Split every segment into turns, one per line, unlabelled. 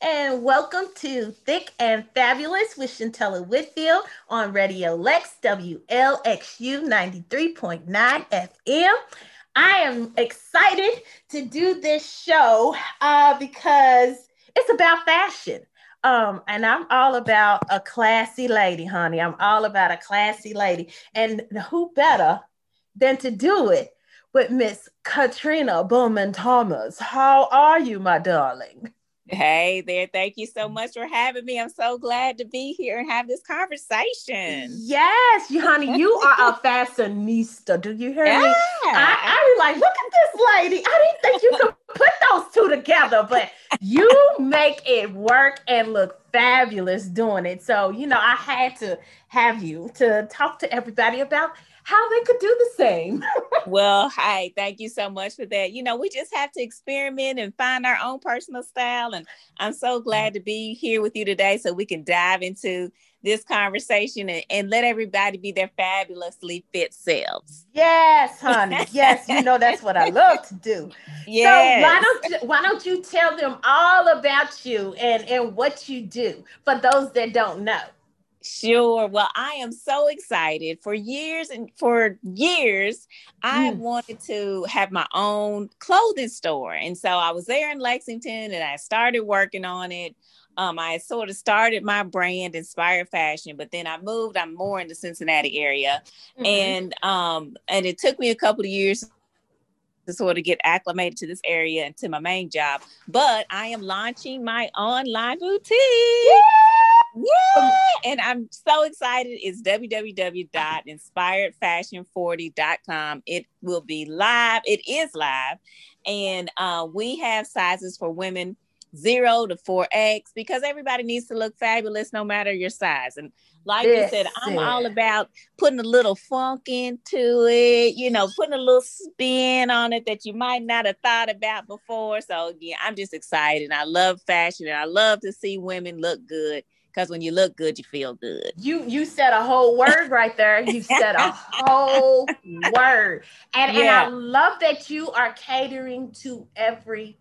and welcome to Thick and Fabulous with Shuntella Whitfield on Radio Lex WLXU 93.9 FM. I am excited to do this show uh, because it's about fashion. Um, and I'm all about a classy lady, honey. I'm all about a classy lady. And who better than to do it with Miss Catrena Bowman Thomas? How are you, my darling?
Hey there. Thank you so mm. much for having me. I'm so glad to be here and have this conversation.
Yes, honey, you are a fashionista. Do you hear yeah. me? I, I was like, look at this lady. I didn't think you could put those two together, but you make it work and look fabulous doing it. So, you know, I had to have you to talk to everybody about how they could do the same.
well, hi, thank you so much for that. You know, we just have to experiment and find our own personal style. And I'm so glad to be here with you today so we can dive into this conversation and, and let everybody be their fabulously fit selves.
Yes, honey. Yes, you know that's what I love to do. Yes. So why don't you, why don't you tell them all about you and and what you do for those that don't know?
Sure. Well, I am so excited. For years and for years, I mm. wanted to have my own clothing store. And so I was there in Lexington and I started working on it. Um, I sort of started my brand, Inspired Fashion, but then I moved. I'm more in the Cincinnati area, mm-hmm. and um, and it took me a couple of years to sort of get acclimated to this area and to my main job. But I am launching my online boutique. Yeah! Yeah, and I'm so excited. It's www.inspiredfashion40.com. It will be live. It is live, and uh, we have sizes for women zero to four X because everybody needs to look fabulous no matter your size. And like you said, I'm all about putting a little funk into it, you know, putting a little spin on it that you might not have thought about before. So yeah, I'm just excited. I love fashion and I love to see women look good because when you look good, you feel good.
You you said a whole word right there. You said a whole word, and yeah. and I love that you are catering to every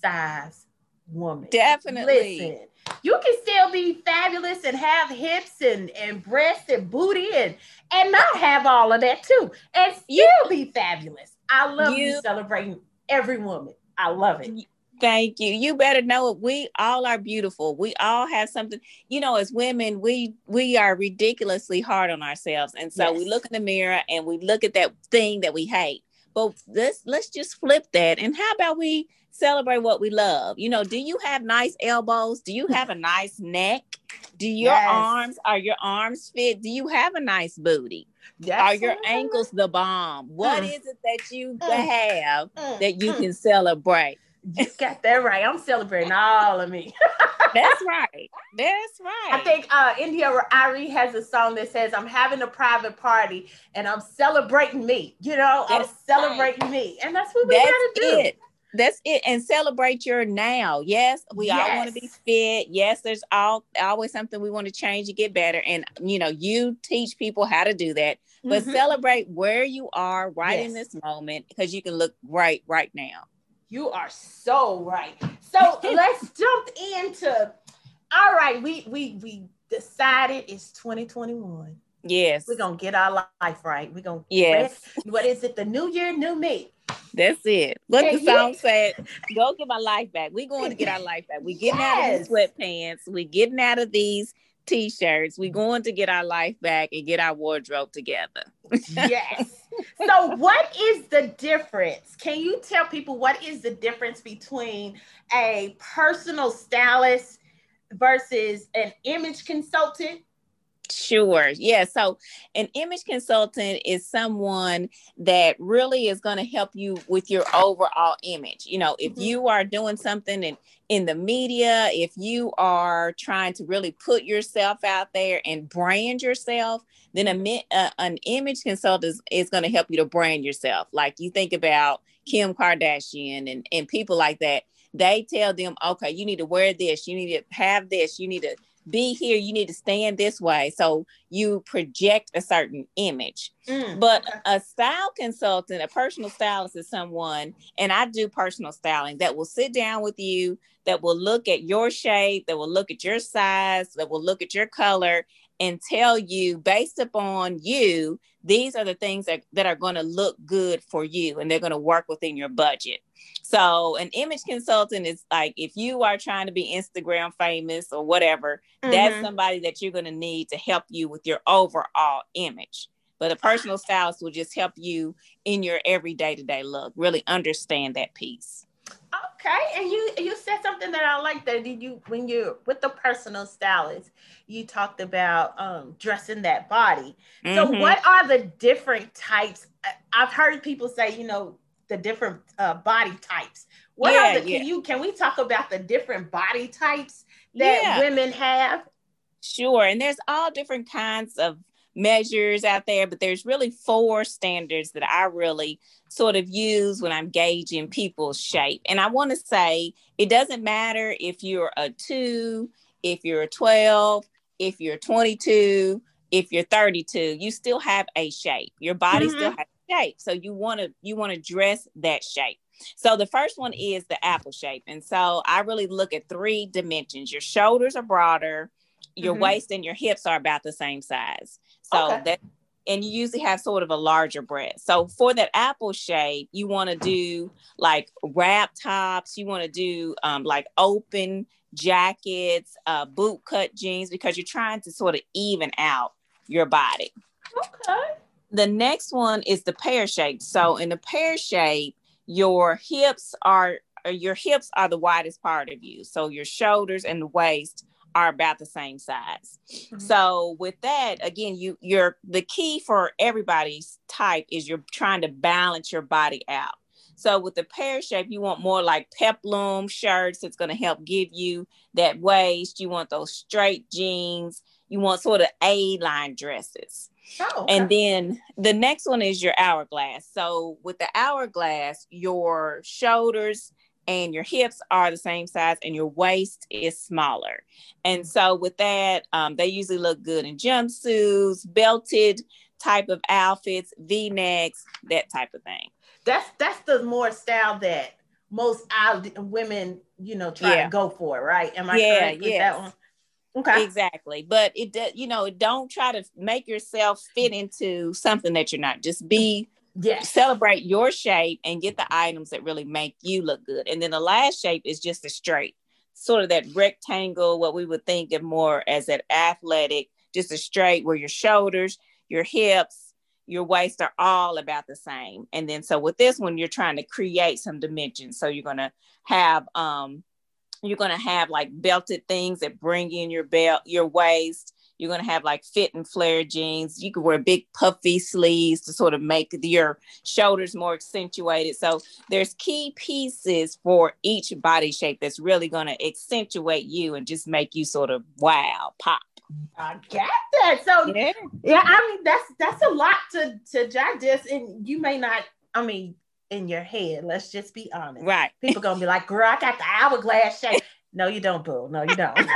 size woman.
Definitely.
Listen, you can still be fabulous and have hips and and breasts and booty and and not have all of that too, and still you, be fabulous. I love you, you celebrating every woman. I love it.
Thank you. You better know it. We all are beautiful. We all have something. You know, as women, we we are ridiculously hard on ourselves, and so yes. we look in the mirror and we look at that thing that we hate. But let's let's just flip that. And how about we celebrate what we love? You know, do you have nice elbows? Do you have a nice neck? Do your yes. arms are your arms fit? Do you have a nice booty? Are your ankles the bomb? What mm. is it that you mm. have mm. that you mm. can celebrate?
You got that right. I'm celebrating all of me.
That's right. That's right.
I think uh, India.Arie has a song that says, I'm having a private party and I'm celebrating me. You know, that's I'm celebrating right. me. And that's what we that's gotta do.
It. That's it. And celebrate your now. Yes, we yes. all want to be fit. Yes, there's all always something we want to change to get better. And you know, you teach people how to do that. But mm-hmm. celebrate where you are right yes. in this moment because you can look great right now.
You are so right. So let's jump into all right. We we we decided it's 2021.
Yes.
We're gonna get our life right. We're gonna
yes.
what is it? The new year, new me.
That's it. What the song said, go get my life back. We're going to get our life back. We're getting yes. out of these sweatpants. We're getting out of these t-shirts. We're going to get our life back and get our wardrobe together.
yes. So what is the difference? Can you tell people what is the difference between a personal stylist versus an image consultant?
Sure. Yeah. So, an image consultant is someone that really is going to help you with your overall image. You know, if mm-hmm. you are doing something in, in the media, if you are trying to really put yourself out there and brand yourself, then a, uh, an image consultant is, is going to help you to brand yourself. Like you think about Kim Kardashian and, and people like that. They tell them, okay, you need to wear this, you need to have this, you need to be here, you need to stand this way. So you project a certain image. Mm, but okay. a style consultant, a personal stylist is someone, and I do personal styling that will sit down with you, that will look at your shape, that will look at your size, that will look at your color and tell you based upon you, these are the things that, that are going to look good for you and they're going to work within your budget. So, an image consultant is like if you are trying to be Instagram famous or whatever, mm-hmm. that's somebody that you're going to need to help you with your overall image. But a personal stylist will just help you in your everyday to day look, really understand that piece.
Okay, and you you said something that I like that you when you're with the personal stylist, you talked about um, dressing that body. Mm-hmm. So, what are the different types? I've heard people say, you know, the different uh, body types. What yeah, are the, yeah. can you can we talk about the different body types that yeah. women have?
Sure, and there's all different kinds of measures out there, but there's really four standards that I really sort of use when I'm gauging people's shape. And I want to say it doesn't matter if you're a two, if you're a 12, if you're 22, if you're 32, you still have a shape. Your body mm-hmm. still has shape. So you want to you want to dress that shape. So the first one is the apple shape. And so I really look at three dimensions. Your shoulders are broader, your mm-hmm. waist and your hips are about the same size. So okay. that and you usually have sort of a larger breast. So for that apple shape, you want to do like wrap tops, you want to do um, like open jackets, uh, boot cut jeans, because you're trying to sort of even out your body.
Okay.
The next one is the pear shape. So in the pear shape, your hips are your hips are the widest part of you. So your shoulders and the waist are about the same size. Mm-hmm. So with that, again, you you're the key for everybody's type is you're trying to balance your body out. So with the pear shape, you want more like peplum shirts. It's going to help give you that waist. You want those straight jeans. You want sort of A line dresses. Oh, okay. And then the next one is your hourglass. So with the hourglass, your shoulders and your hips are the same size and your waist is smaller. And so with that, um, they usually look good in jumpsuits, belted type of outfits, V-necks, that type of thing.
That's that's the more style that most women, you know, try yeah. to go for, right? Am I yeah, correct with yes. that one?
Okay. Exactly. But it does, you know, don't try to make yourself fit into something that you're not. Just be yes. celebrate your shape and get the items that really make you look good. And then the last shape is just a straight, sort of that rectangle, what we would think of more as that athletic, just a straight where your shoulders, your hips, your waist are all about the same. And then so with this one, you're trying to create some dimensions. So you're gonna have um you're to have like belted things that bring in your belt, your waist. You're going to have like fit and flare jeans. You can wear big puffy sleeves to sort of make your shoulders more accentuated. So there's key pieces for each body shape that's really going to accentuate you and just make you sort of wow, pop.
I get that. So yeah. yeah, I mean that's that's a lot to to digest, and you may not. I mean, in your head. Let's just be honest.
Right.
People gonna be like, girl, I got the hourglass shape. No, you don't, boo. No, you don't.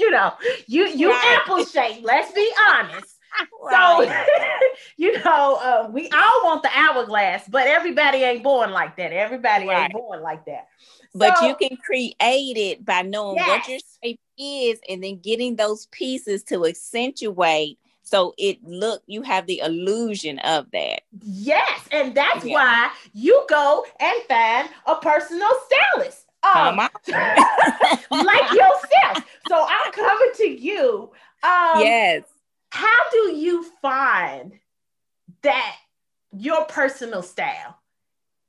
you know, you you right. apple shape. Let's be honest. Right. So, you know, uh, we all want the hourglass, but everybody ain't born like that. Everybody right. ain't born like that.
But so, you can create it by knowing yes. what your shape is and then getting those pieces to accentuate so it look you have the illusion of that.
Yes, and that's yeah. why you go and find a personal stylist. Um, like yourself. So I'm coming to you.
Um, yes.
How do you find that your personal style?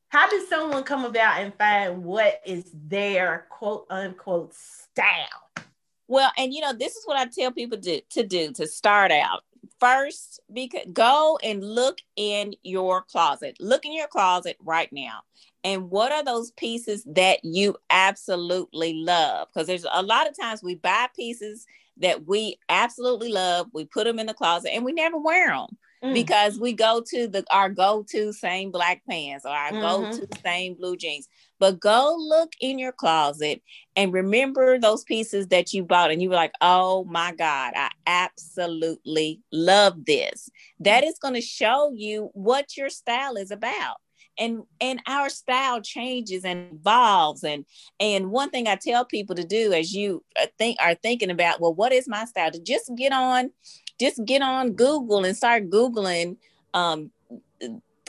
How does someone come about and find what is their quote unquote style?
Well, and you know, this is what I tell people to, to do to start out first because go and look in your closet. Look in your closet right now. And what are those pieces that you absolutely love? Because there's a lot of times we buy pieces that we absolutely love we put them in the closet and we never wear them mm. because we go to the our go-to same black pants or our mm-hmm. go-to same blue jeans. But go look in your closet and remember those pieces that you bought and you were like, oh my God, I absolutely love this. That is going to show you what your style is about and and our style changes and evolves and and one thing i tell people to do as you uh, think are thinking about well what is my style to just get on just get on google and start googling um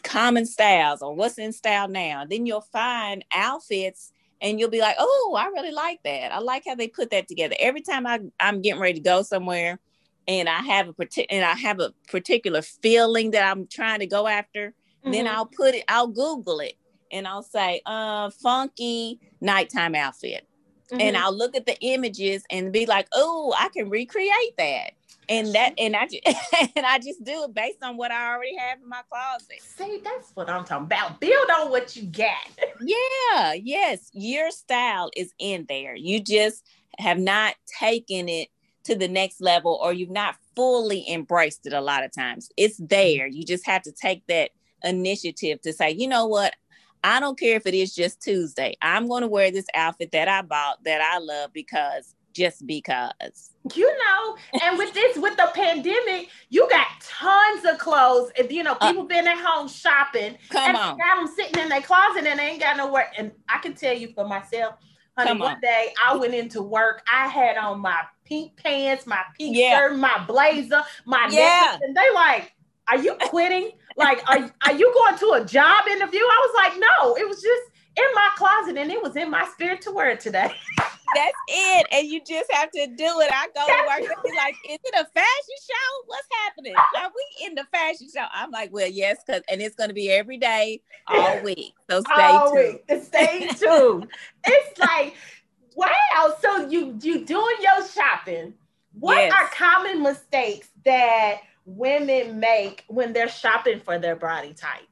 common styles or what's in style now then you'll find outfits and you'll be like oh i really like that i like how they put that together every time I, i'm getting ready to go somewhere and i have a particular and i have a particular feeling that i'm trying to go after Mm-hmm. Then I'll put it, I'll Google it and I'll say, uh, funky nighttime outfit. Mm-hmm. And I'll look at the images and be like, oh, I can recreate that. And that and I just, and I just do it based on what I already have in my closet.
See, that's what I'm talking about. Build on what you got.
yeah, yes. Your style is in there. You just have not taken it to the next level or you've not fully embraced it a lot of times. It's there. You just have to take that initiative to say, you know what? I don't care if it is just Tuesday. I'm going to wear this outfit that I bought that I love because just because.
You know, and with this, with the pandemic, you got tons of clothes. And you know, uh, people uh, been at home shopping.
Come
and
on.
got them sitting in their closet and they ain't got nowhere. And I can tell you for myself, honey, come one on. day I went into work. I had on my pink pants, my pink yeah. shirt, my blazer, my yeah. necklace, and they like, are you quitting? like, are, are you going to a job interview? I was like, no, it was just in my closet and it was in my spirit to wear it today.
That's it. And you just have to do it. I go to work and be like, is it a fashion show? What's happening? Are we in the fashion show? I'm like, well, yes, because and it's gonna be every day, all week. So stay all tuned.
Week. Stay tuned. it's like, wow. So you you doing your shopping. What yes. are common mistakes that women make when they're shopping for their body type?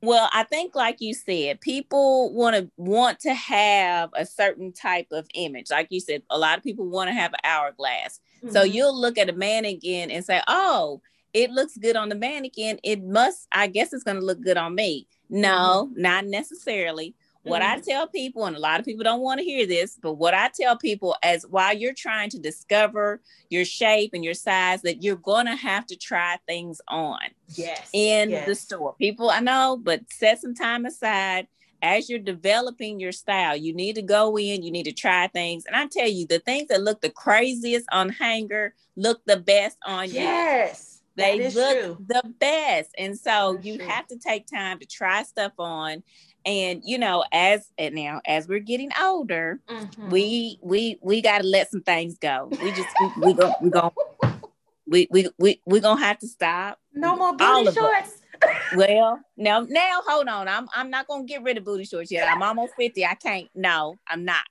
Well, I think like you said, people want to want to have a certain type of image. Like you said, a lot of people want to have an hourglass. Mm-hmm. So you'll look at a mannequin and say, "Oh, it looks good on the mannequin. It must I guess it's going to look good on me." No, mm-hmm. not necessarily. What mm-hmm. I tell people, and a lot of people don't want to hear this, but what I tell people as while you're trying to discover your shape and your size, that you're going to have to try things on.
Yes.
In
yes.
the store. People, I know, but set some time aside as you're developing your style, you need to go in, you need to try things. And I tell you, the things that look the craziest on hanger look the best on
yes.
you.
Yes.
They look true. the best. And so you true. have to take time to try stuff on and you know as and now as we're getting older mm-hmm. we we we got to let some things go. We just we, we go we go we we we we gonna have to stop.
No more booty shorts.
Well now now hold on. I'm i'm not gonna get rid of booty shorts yet. I'm almost 50 i can't. No i'm not.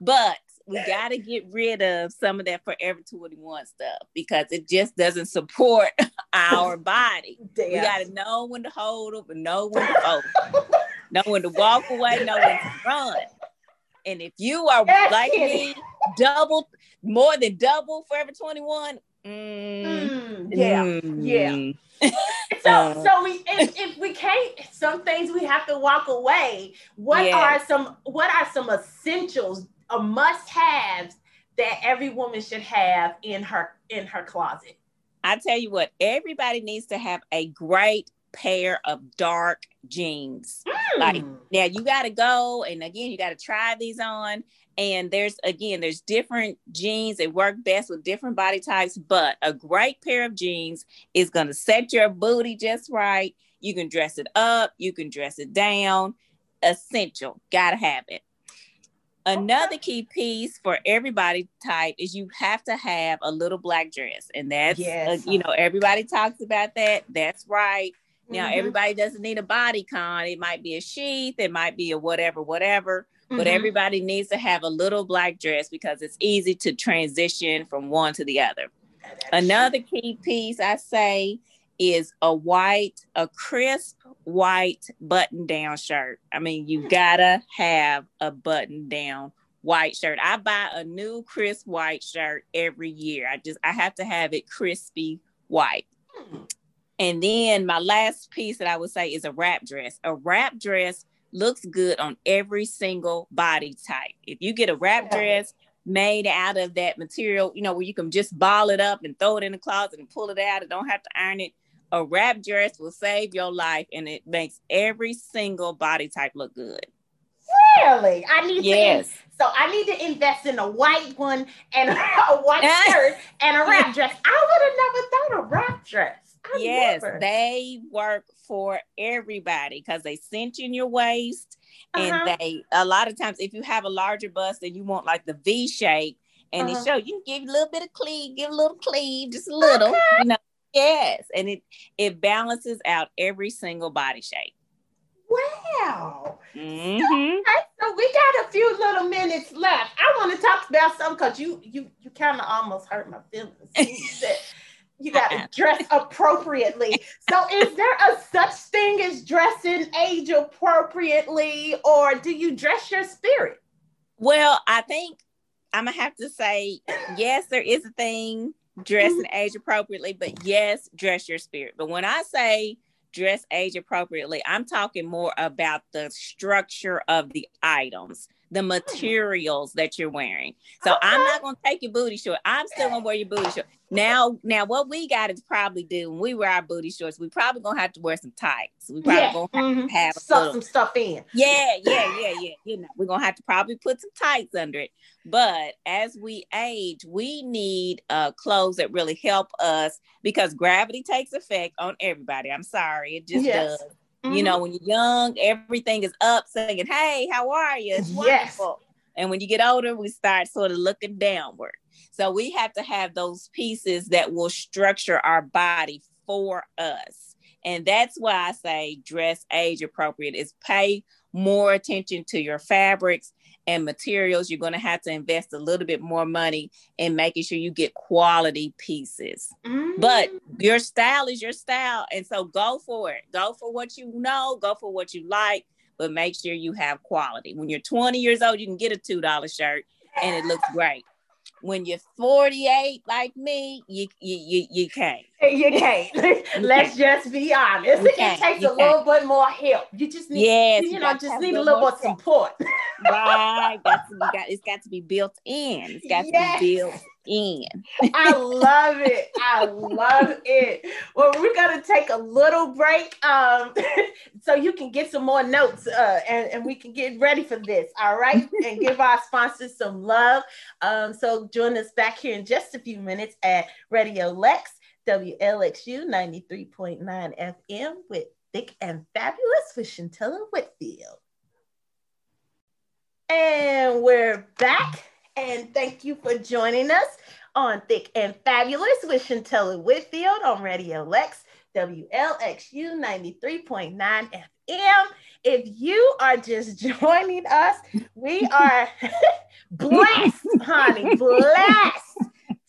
But we got to get rid of some of that forever 21 stuff because it just doesn't support our body. Damn. we got to know when to hold them and know when to fold know when to walk away, know when to run. And if you are like me, double more than double Forever 21. Mm,
mm, yeah, mm. yeah. so, so we if, if, we can't, some things we have to walk away. What yeah. are some what are some essentials, a must-haves that every woman should have in her in her closet?
I tell you what, everybody needs to have a great pair of dark jeans. Mm. Like now you got to go and again you got to try these on and there's again there's different jeans that work best with different body types, but a great pair of jeans is going to set your booty just right. You can dress it up, you can dress it down. Essential. Got to have it. Another key piece for everybody type is you have to have a little black dress. And that's, yes. uh, you know, everybody talks about that. That's right. Now, mm-hmm. everybody doesn't need a body con. It might be a sheath, it might be a whatever, whatever. Mm-hmm. But everybody needs to have a little black dress because it's easy to transition from one to the other. Another key piece I say is a white, a crisp white button down shirt. I mean, you gotta have a button down white shirt. I buy a new crisp white shirt every year. I just I have to have it crispy white. And then my last piece that I would say is a wrap dress. A wrap dress looks good on every single body type. If you get a wrap yeah. dress made out of that material, you know, where you can just ball it up and throw it in the closet and pull it out and don't have to iron it. A wrap dress will save your life and it makes every single body type look good.
Really? I need yes. to. So I need to invest in a white one and a white shirt and a wrap dress. I would have never thought a wrap dress. I
yes, never. they work for everybody because they cinch in your waist, uh-huh. and they a lot of times if you have a larger bust and you want like the V shape, and uh-huh. it show you can give a little bit of cleave, give a little cleave, just a little, okay. you know. Yes, and it it balances out every single body shape.
Wow. Mm-hmm. So, so, we got a few little minutes left. I want to talk about something because you you you kind of almost hurt my feelings. You, got to dress appropriately. So, is there a such thing as dressing age appropriately, or do you dress your spirit?
Well, I think I'm gonna have to say yes. There is a thing dressing mm-hmm. age appropriately, but yes, dress your spirit. But when I say dress age appropriately. I'm talking more about the structure of the items, the hmm. materials that you're wearing. So okay. I'm not gonna take your booty short. I'm still gonna wear your booty short. Now, now what we got to probably do when we wear our booty shorts, we probably gonna have to wear some tights. We probably yeah. gonna have mm-hmm. to have
little, some stuff in.
Yeah, yeah, yeah, yeah. You know, we're gonna have to probably put some tights under it. But as we age, we need uh, clothes that really help us because gravity takes effect on everybody. I'm sorry, it just yes. does. Mm-hmm. You know, when you're young, everything is up saying, Hey, how are you? It's wonderful. Yes. And when you get older, we start sort of looking downward. So we have to have those pieces that will structure our body for us. And that's why I say dress age appropriate is pay more attention to your fabrics and materials. You're going to have to invest a little bit more money in making sure you get quality pieces. Mm-hmm. But your style is your style. And so go for it. Go for what you know, go for what you like, but make sure you have quality. When you're 20 years old, you can get a $2 shirt and it looks great when you're 48 like me, you you you, you can't.
You can't. Let's just be honest. It takes you a can't. little bit more help. You just need, yes, you, you know, just need a little more support.
right. That's got it's got to be built in. It's got yes. to be built in.
I love it. I love it. Well, we're gonna take a little break, um, so you can get some more notes, uh, and, and we can get ready for this. All right, and give our sponsors some love. Um, so join us back here in just a few minutes at Radio Lex WLXU ninety three point nine FM with Thick and Fabulous with Shuntella Whitfield. And we're back and thank you for joining us on Thick and Fabulous with Shuntella Whitfield on Radio Lex, WLXU 93.9 FM. If you are just joining us, we are blessed, honey, blessed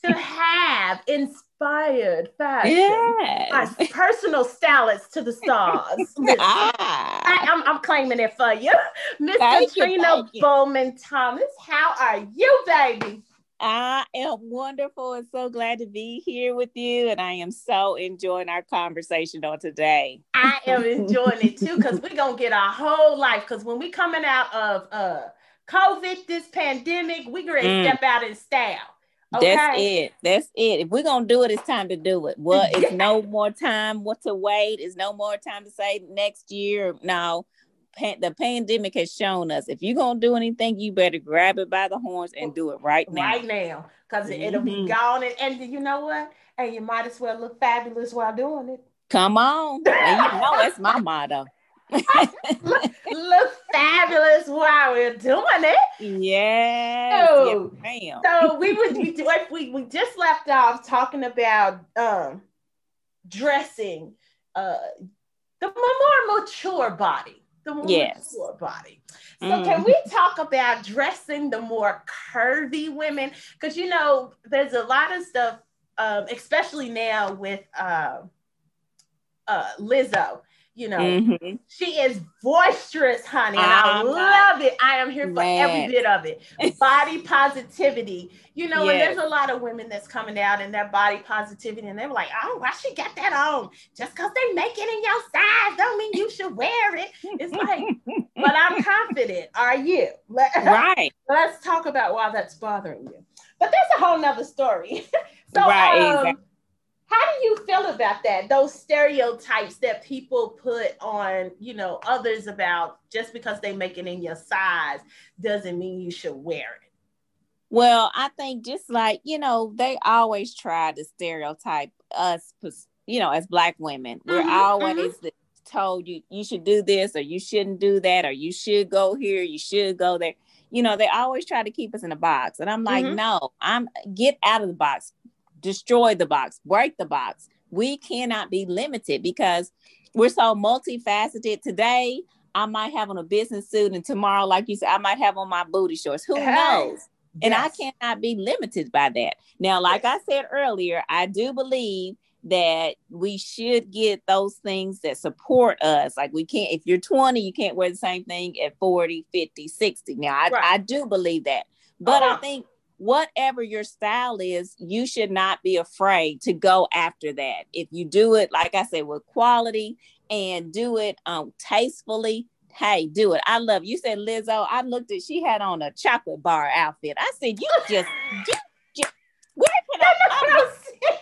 to have inspired fashion. Yes. Our personal stylist to the stars. ah. I, am I'm, I'm claiming it for you. Miss Catrena Bowman Thomas, how are you, baby?
I am wonderful and so glad to be here with you. And I am so enjoying our conversation on today.
I am enjoying it too because we're going to get our whole life. Because when we coming out of uh, COVID, this pandemic, we're going to mm. step out in style.
Okay. That's it. That's it. If we're gonna do it, it's time to do it. Well, it's no more time. What to wait? It's no more time to say next year. No, pan- the pandemic has shown us if you're gonna do anything, you better grab it by the horns and do it right now.
Right now, because mm-hmm. it'll be mm-hmm. gone. And, and you know what? And you might as well look fabulous while doing it.
Come on, and you know that's my motto.
Look, fabulous while we're doing it.
Yes.
So, yes, so we would we, we we just left off talking about um dressing uh the more mature body. The more yes. mature body. So mm. can we talk about dressing the more curvy women? Because you know, there's a lot of stuff, um, especially now with uh, uh, Lizzo you know, mm-hmm. she is boisterous, honey, and I love it. I am here for every bit of it. Body positivity, you know, yes. and there's a lot of women that's coming out in their body positivity, and they're like, "Oh, why she got that on? Just because they make it in your size, don't mean you should wear it." It's like, but I'm confident. Are you?
right.
Let's talk about why that's bothering you. But that's a whole nother story. so,
right. Um, exactly
how do you feel about that? Those stereotypes that people put on you know others about just because they make it in your size doesn't mean you should wear it.
Well i think just like you know they always try to stereotype us you know as black women. We're mm-hmm, always mm-hmm. told you you should do this or you shouldn't do that or you should go here you should go there. You know they always try to keep us in a box. And i'm like mm-hmm. no i'm get out of the box destroy the box, break the box. We cannot be limited because we're so multifaceted. Today, I might have on a business suit, and tomorrow, like you said, I might have on my booty shorts. Who hey. knows? And yes. I cannot be limited by that. Now, like yes. I said earlier, I do believe that we should get those things that support us. Like we can't, if you're 20, you can't wear the same thing at 40, 50, 60. Now, I, right. I do believe that. But uh-huh. I think whatever your style is, you should not be afraid to go after that. If you do it, like I said, with quality and do it um, tastefully, hey, do it. I love you. said Lizzo. I looked at she had on a chocolate bar outfit. I said, you just, you just where can I?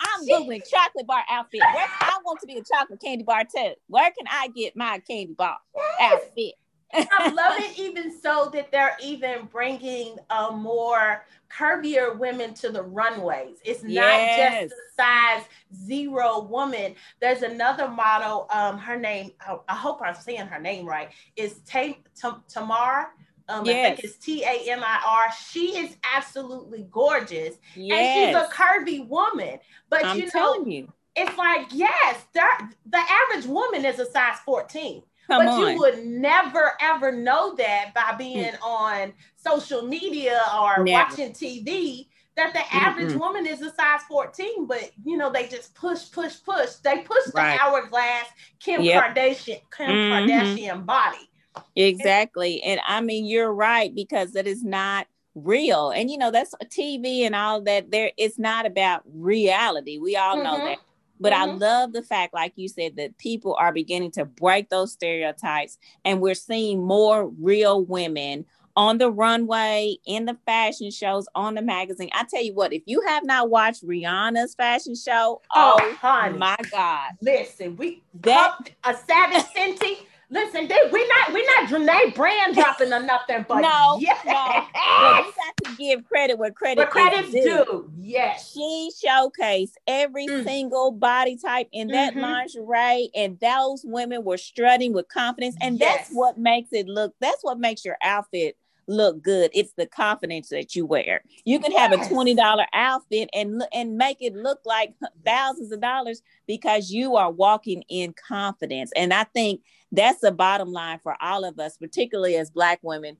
I'm, I'm googling chocolate bar outfit. Where, I want to be a chocolate candy bar too. Where can I get my candy bar outfit?
I love it even so that they're even bringing a more curvier women to the runways. It's yes. not just a size zero woman. There's another model. Um, her name, I hope I'm saying her name right, is Tam- Tam- Tamar. Um, yes. I think it's T A M I R. She is absolutely gorgeous, yes. and she's a curvy woman. But I'm you know, you. it's like yes, the average woman is a size 14. Come but on. you would never ever know that by being mm. on social media or never. watching TV that the average mm woman is a size 14, but you know, they just push, push, push. They push right. the hourglass Kim yep. Kardashian, Kim mm-hmm. Kardashian body.
Exactly. And I mean, you're right, because that is not real. And you know, that's TV and all that there it's not about reality. We all mm-hmm. know that. But mm-hmm. I love the fact, like you said, that people are beginning to break those stereotypes and we're seeing more real women on the runway, in the fashion shows, on the magazine. I tell you what, if you have not watched Rihanna's fashion show, oh, oh honey. my God.
Listen, we that a Savage Fenty. Listen, they, we're not we're not Janae brand dropping or nothing, but no, yes. no.
But we got to give credit where credit
where credit's due. due. Yes,
she showcased every mm. single body type in that mm-hmm. lingerie, and those women were strutting with confidence, and yes. that's what makes it look. That's what makes your outfit look good. It's the confidence that you wear. You can yes. have a twenty dollar outfit and and make it look like thousands of dollars because you are walking in confidence. And I think that's the bottom line for all of us, particularly as Black women,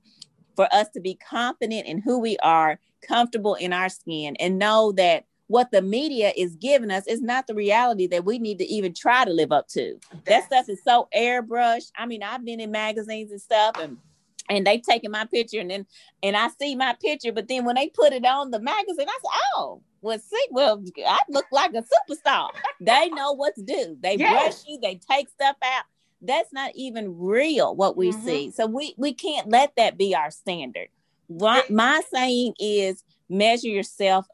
for us to be confident in who we are, comfortable in our skin, and know that what the media is giving us is not the reality that we need to even try to live up to. That stuff is so airbrushed. I mean, I've been in magazines and stuff and and they taking my picture and then and I see my picture, but then when they put it on the magazine, I said, Oh, well, see, well, I look like a superstar. they know what's due. They yes. brush you, they take stuff out that's not even real what we mm-hmm. see. So we we can't let that be our standard. My, my saying is measure yourself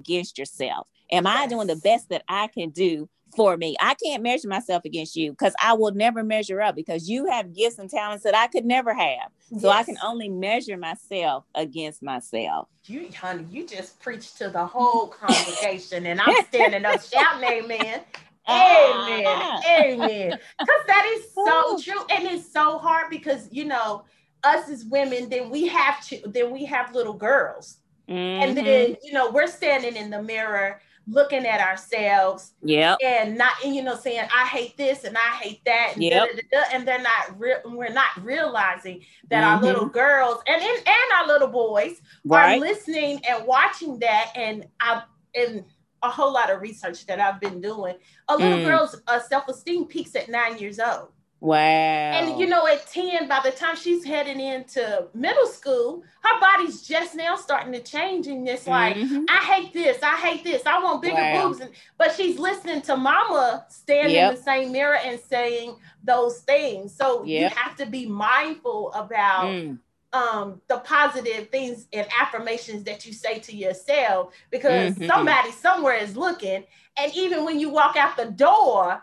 against yourself. Am yes. I doing the best that I can do for me? I can't measure myself against you because I will never measure up because you have gifts and talents that I could never have. So yes. I can only measure myself against myself.
You, honey, you just preached to the whole congregation, and I'm standing up shouting, Amen. Amen. Ah. Amen. Because that is so true. And it's so hard because, you know, us as women, then we have to, then we have little girls. Mm-hmm. And then, you know, we're standing in the mirror looking at ourselves.
Yeah.
And not, and, you know, saying, I hate this and I hate that. And, yep. and they're not real, we're not realizing that mm-hmm. our little girls and, and, and our little boys right. are listening and watching that. And I, and a whole lot of research that I've been doing. A little mm. girl's uh, self esteem peaks at nine years old.
Wow.
And you know, at 10, by the time she's heading into middle school, her body's just now starting to change. And it's like, mm-hmm. I hate this, I hate this, I want bigger wow. boobs. And, but she's listening to mama stand yep. in the same mirror and saying those things. So yep. you have to be mindful about mm. um, the positive things and affirmations that you say to yourself because mm-hmm. somebody somewhere is looking. And even when you walk out the door,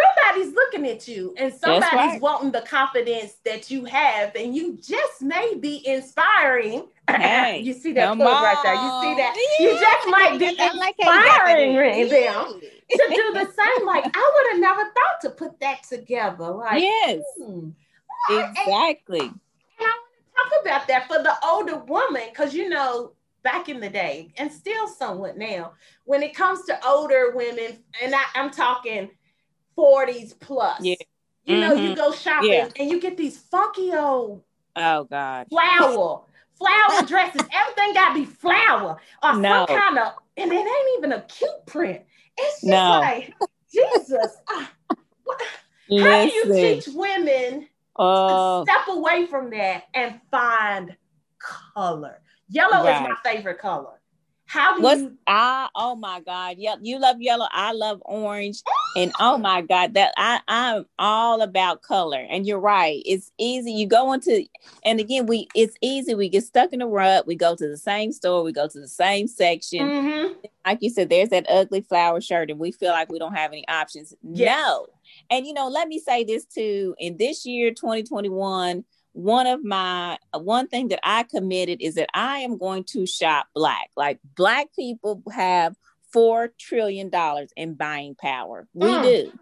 somebody's looking at you and somebody's right. wanting the confidence that you have and you just may be inspiring. Hey, you see that plug right there. You see that? Yeah. you just might be inspiring like them to do the same. Like i would have never thought to put that together. Like
yes. hmm. exactly. And,
and i want to talk about that for the older woman because you know back in the day and still somewhat now when it comes to older women and I, i'm talking 40s plus. Yeah. You mm-hmm. know, you mm-hmm. go shopping yeah. and you get these funky old
oh god
flower flower dresses. Everything gotta be flower or no. some kind of and it ain't even a cute print. It's just no. like Jesus. Ah, how do you teach women to step away from that and find color? Yellow right. is my favorite color. How do What's, you?
I oh my god, yeah, you love yellow. I love orange, and oh my god, that I I'm all about color. And you're right, it's easy. You go into, and again, we it's easy. We get stuck in a rut. We go to the same store. We go to the same section. Mm-hmm. Like you said, there's that ugly flower shirt, and we feel like we don't have any options. Yes. No, and you know, let me say this too. In this year, 2021 one of my one thing that I committed is that I am going to shop black. Like black people have four trillion dollars in buying power. We mm. do.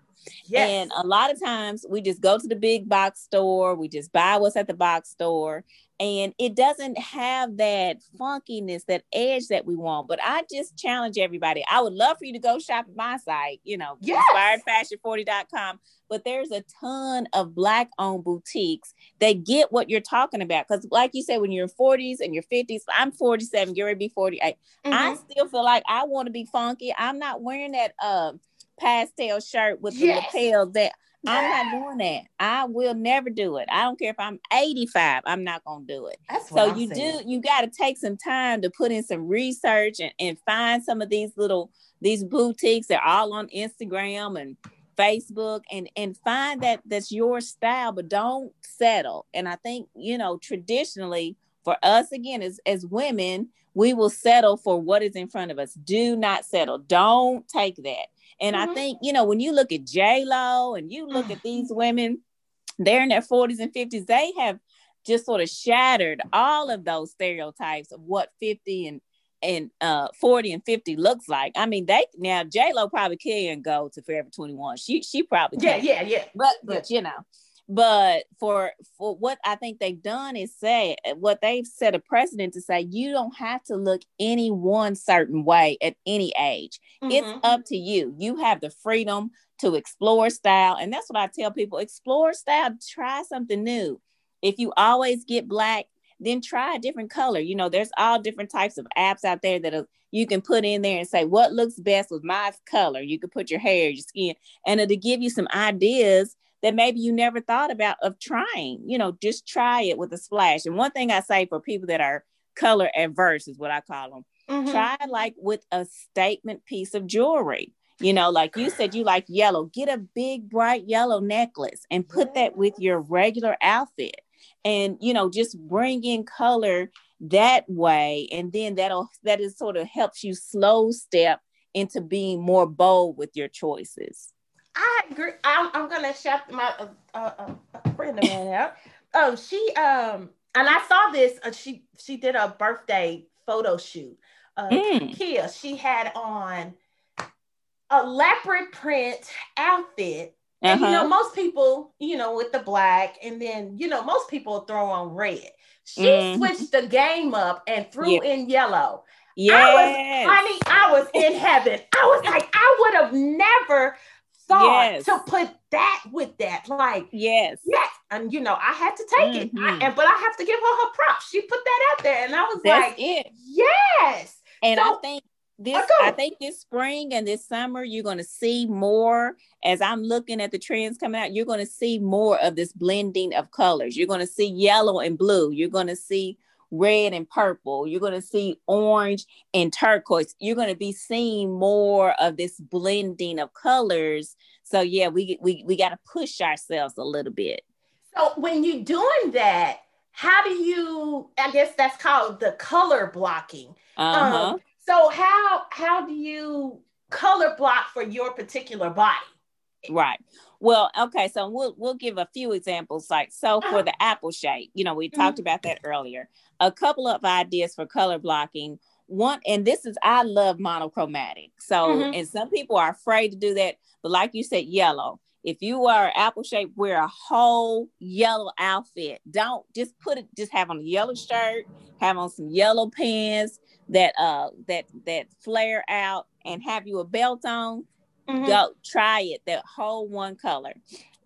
Yes. And a lot of times we just go to the big box store, we just buy what's at the box store, and it doesn't have that funkiness, that edge that we want. But I just challenge everybody. I would love for you to go shop at my site, you know, yes. inspiredfashion40.com but there's a ton of black owned boutiques that get what you're talking about. Because, like you said, when you're in 40s and you're 50s, I'm 47, you're to be 48. Mm-hmm. I still feel like I want to be funky. I'm not wearing that uh, pastel shirt with yes. the lapel that. I'm not doing that. I will never do it. I don't care if I'm 85. I'm not gonna do it. That's so you saying. do. You got to take some time to put in some research and, and find some of these little these boutiques. They're all on Instagram and Facebook and and find that that's your style, but don't settle. And I think you know traditionally for us again as as women, we will settle for what is in front of us. Do not settle. Don't take that. And mm-hmm. I think you know when you look at J Lo and you look at these women, they're in their forties and fifties. They have just sort of shattered all of those stereotypes of what 50 and and uh 40 and 50 looks like. I mean, they now J Lo probably can go to Forever 21. She she probably
can. Yeah, yeah, yeah.
But but you know, but for for what I think they've done is say what they've set a precedent to say you don't have to look any one certain way at any age. Mm-hmm. It's up to you. You have the freedom to explore style, and that's what I tell people: explore style, try something new. If you always get black, then try a different color. You know, there's all different types of apps out there that you can put in there and say what looks best with my color. You can put your hair, your skin, and it'll give you some ideas that maybe you never thought about of trying. You know, just try it with a splash. And one thing I say for people that are color adverse is what I call them. Mm-hmm. Try like with a statement piece of jewelry. You know, like you said, you like yellow. Get a big bright yellow necklace and put that with your regular outfit and you know just bring in color that way and then that'll that is sort of helps you slow step into being more bold with your choices
i agree i'm, I'm gonna shout my uh, uh, uh, friend of mine out oh she um and i saw this uh, she she did a birthday photo shoot uh mm. kia she had on a leopard print outfit and uh-huh. you know, uh-huh. most people, you know, with the black, and then you know, most people throw on red. She mm-hmm. switched the game up and threw yeah. in yellow. Yeah, I was, honey, I was in heaven. I was like, I would have never yes. to put that with that. Like,
yes,
yes, and you know, I had to take mm-hmm. it, I, and but I have to give her her props. She put that out there, and I was That's like, it. yes.
And so, I think this I think this spring and this summer you're going to see more as I'm looking at the trends coming out you're going to see more of this blending of colors you're going to see yellow and blue you're going to see red and purple you're going to see orange and turquoise you're going to be seeing more of this blending of colors so yeah we we, we got to push ourselves a little bit
so when you're doing that how do you i guess that's called the color blocking uh-huh. um, so how how do you color block for your particular body?
Right. Well, okay, so we'll we'll give a few examples. Like so for the apple shape, you know, we mm-hmm. talked about that earlier. A couple of ideas for color blocking. One, and this is I love monochromatic. So, mm-hmm. and some people are afraid to do that, but like you said, yellow. If you are apple shape, wear a whole yellow outfit. Don't just put it, just have on a yellow shirt, have on some yellow pants, that uh that that flare out and have you a belt on mm-hmm. go try it that whole one color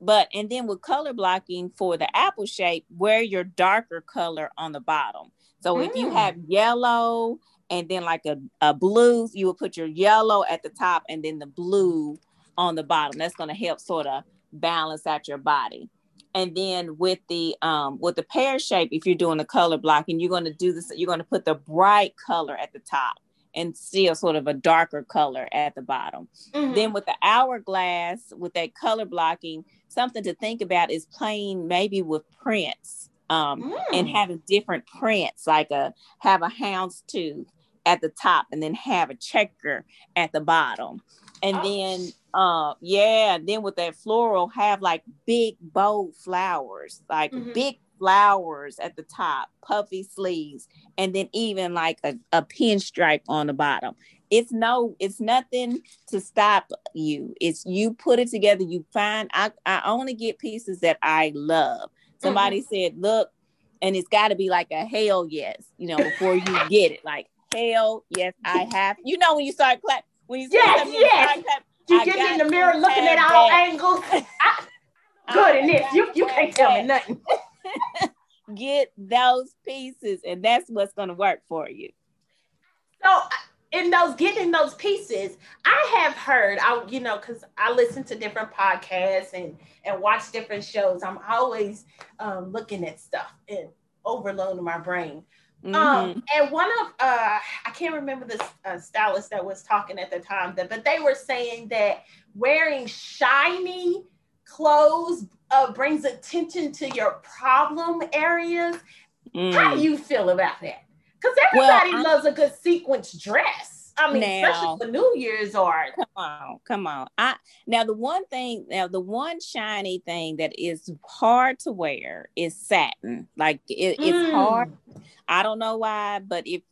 but and then with color blocking for the apple shape wear your darker color on the bottom so mm. if you mm. have yellow and then like a, a blue you will put your yellow at the top and then the blue on the bottom that's going to help sort of balance out your body and then with the um with the pear shape if you're doing the color blocking you're going to do this you're going to put the bright color at the top and still sort of a darker color at the bottom mm-hmm. then with the hourglass with that color blocking something to think about is playing maybe with prints um, mm. and having different prints like a have a houndstooth at the top and then have a checker at the bottom and oh. then uh yeah then with that floral have like big bold flowers like mm-hmm. big flowers at the top puffy sleeves and then even like a, a pinstripe on the bottom it's no it's nothing to stop you it's you put it together you find i, I only get pieces that i love somebody mm-hmm. said look and it's got to be like a hell yes you know before you get it like hell yes i have you know when you start clap when you
yes, yes. Clap, you get me in the mirror looking at all that. angles. I, good in this. You you can't tell me nothing.
get those pieces, and that's what's gonna work for you.
So in those getting those pieces, I have heard, I you know, because I listen to different podcasts and and watch different shows. I'm always um, looking at stuff and overloading my brain. Um, mm-hmm. Um, and one of uh, I can't remember the uh, stylist that was talking at the time, that, but they were saying that wearing shiny clothes uh, brings attention to your problem areas. Mm. How do mm. you feel about that? Because everybody well, loves a good sequence dress. I mean, now, especially for New Year's or
come on, come on. I now the one thing now the one shiny thing that is hard to wear is satin. Like it, mm. it's hard. I don't know why, but if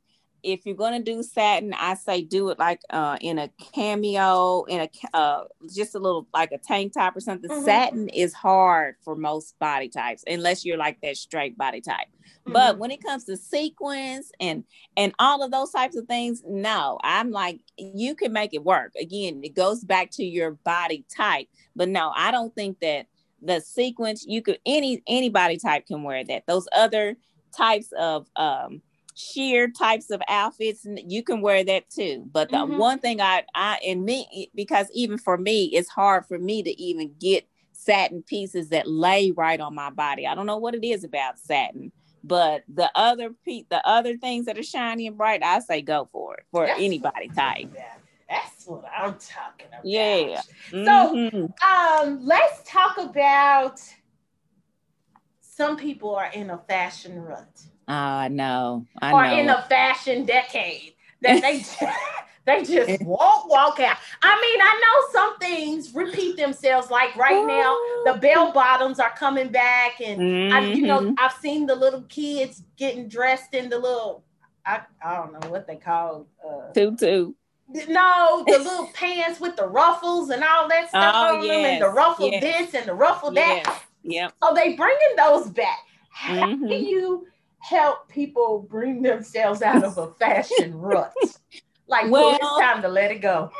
if you're gonna do satin, I say do it like uh in a cameo, in a uh just a little like a tank top or something. Mm-hmm. Satin is hard for most body types, unless you're like that straight body type. Mm-hmm. But when it comes to sequins and and all of those types of things, no, I'm like you can make it work. Again, it goes back to your body type. But no, I don't think that the sequence you could any any body type can wear that. Those other types of um sheer types of outfits you can wear that too. But the mm-hmm. one thing i i and me because even for me it's hard for me to even get satin pieces that lay right on my body. I don't know what it is about satin but the other pe- the other things that are shiny and bright i say go for it for that's anybody type.
that's what i'm talking about.
Yeah.
Mm-hmm. so um let's talk about some people are in a fashion rut
I know. I
or
know.
in the fashion decade that they they just won't walk out. I mean, I know some things repeat themselves. Like right now, the bell bottoms are coming back, and mm-hmm. I, you know, mm-hmm. I've seen the little kids getting dressed in the little I, I don't know what they call uh,
tutu.
No, the little pants with the ruffles and all that stuff oh, on yes. them, and the ruffle yes. this and the ruffle yes. that.
Yep.
So they bringing those back. How mm-hmm. do you help people bring themselves out of a fashion rut. Like, well, it's time to let it go.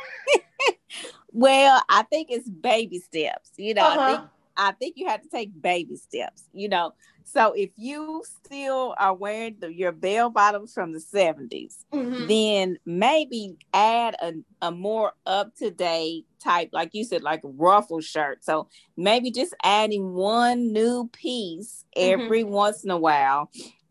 well, I think it's baby steps. You know, uh-huh. I think I think you have to take baby steps. You know, So if you still are wearing the, your bell bottoms from the 70s, mm-hmm. then maybe add a, a more up to date type, like you said, like ruffle shirt. So maybe just adding one new piece mm-hmm. every mm-hmm. once in a while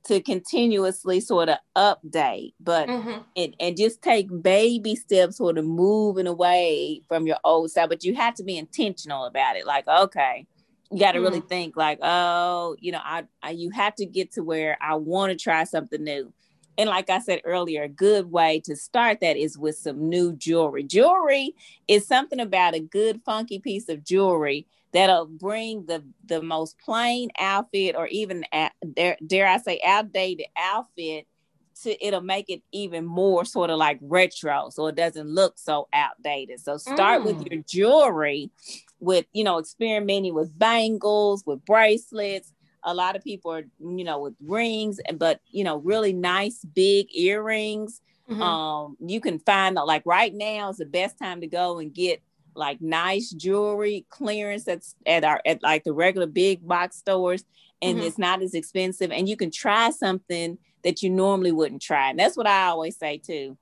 to continuously sort of update, but mm-hmm. and, and just take baby steps sort of moving away from your old style. But you have to be intentional about it. Like, okay, you got to mm. really think like, oh, you know, I, I you have to get to where I want to try something new. And like I said earlier, a good way to start that is with some new jewelry. Jewelry is something about a good funky piece of jewelry that'll bring the the most plain outfit or even dare, dare I say outdated outfit to it'll make it even more sort of like retro so it doesn't look so outdated. So start mm. with your jewelry with you know experimenting with bangles with bracelets a lot of people are you know with rings but you know really nice big earrings mm-hmm. um you can find like right now is the best time to go and get like nice jewelry clearance that's at our at like the regular big box stores and mm-hmm. it's not as expensive and you can try something that you normally wouldn't try and that's what i always say too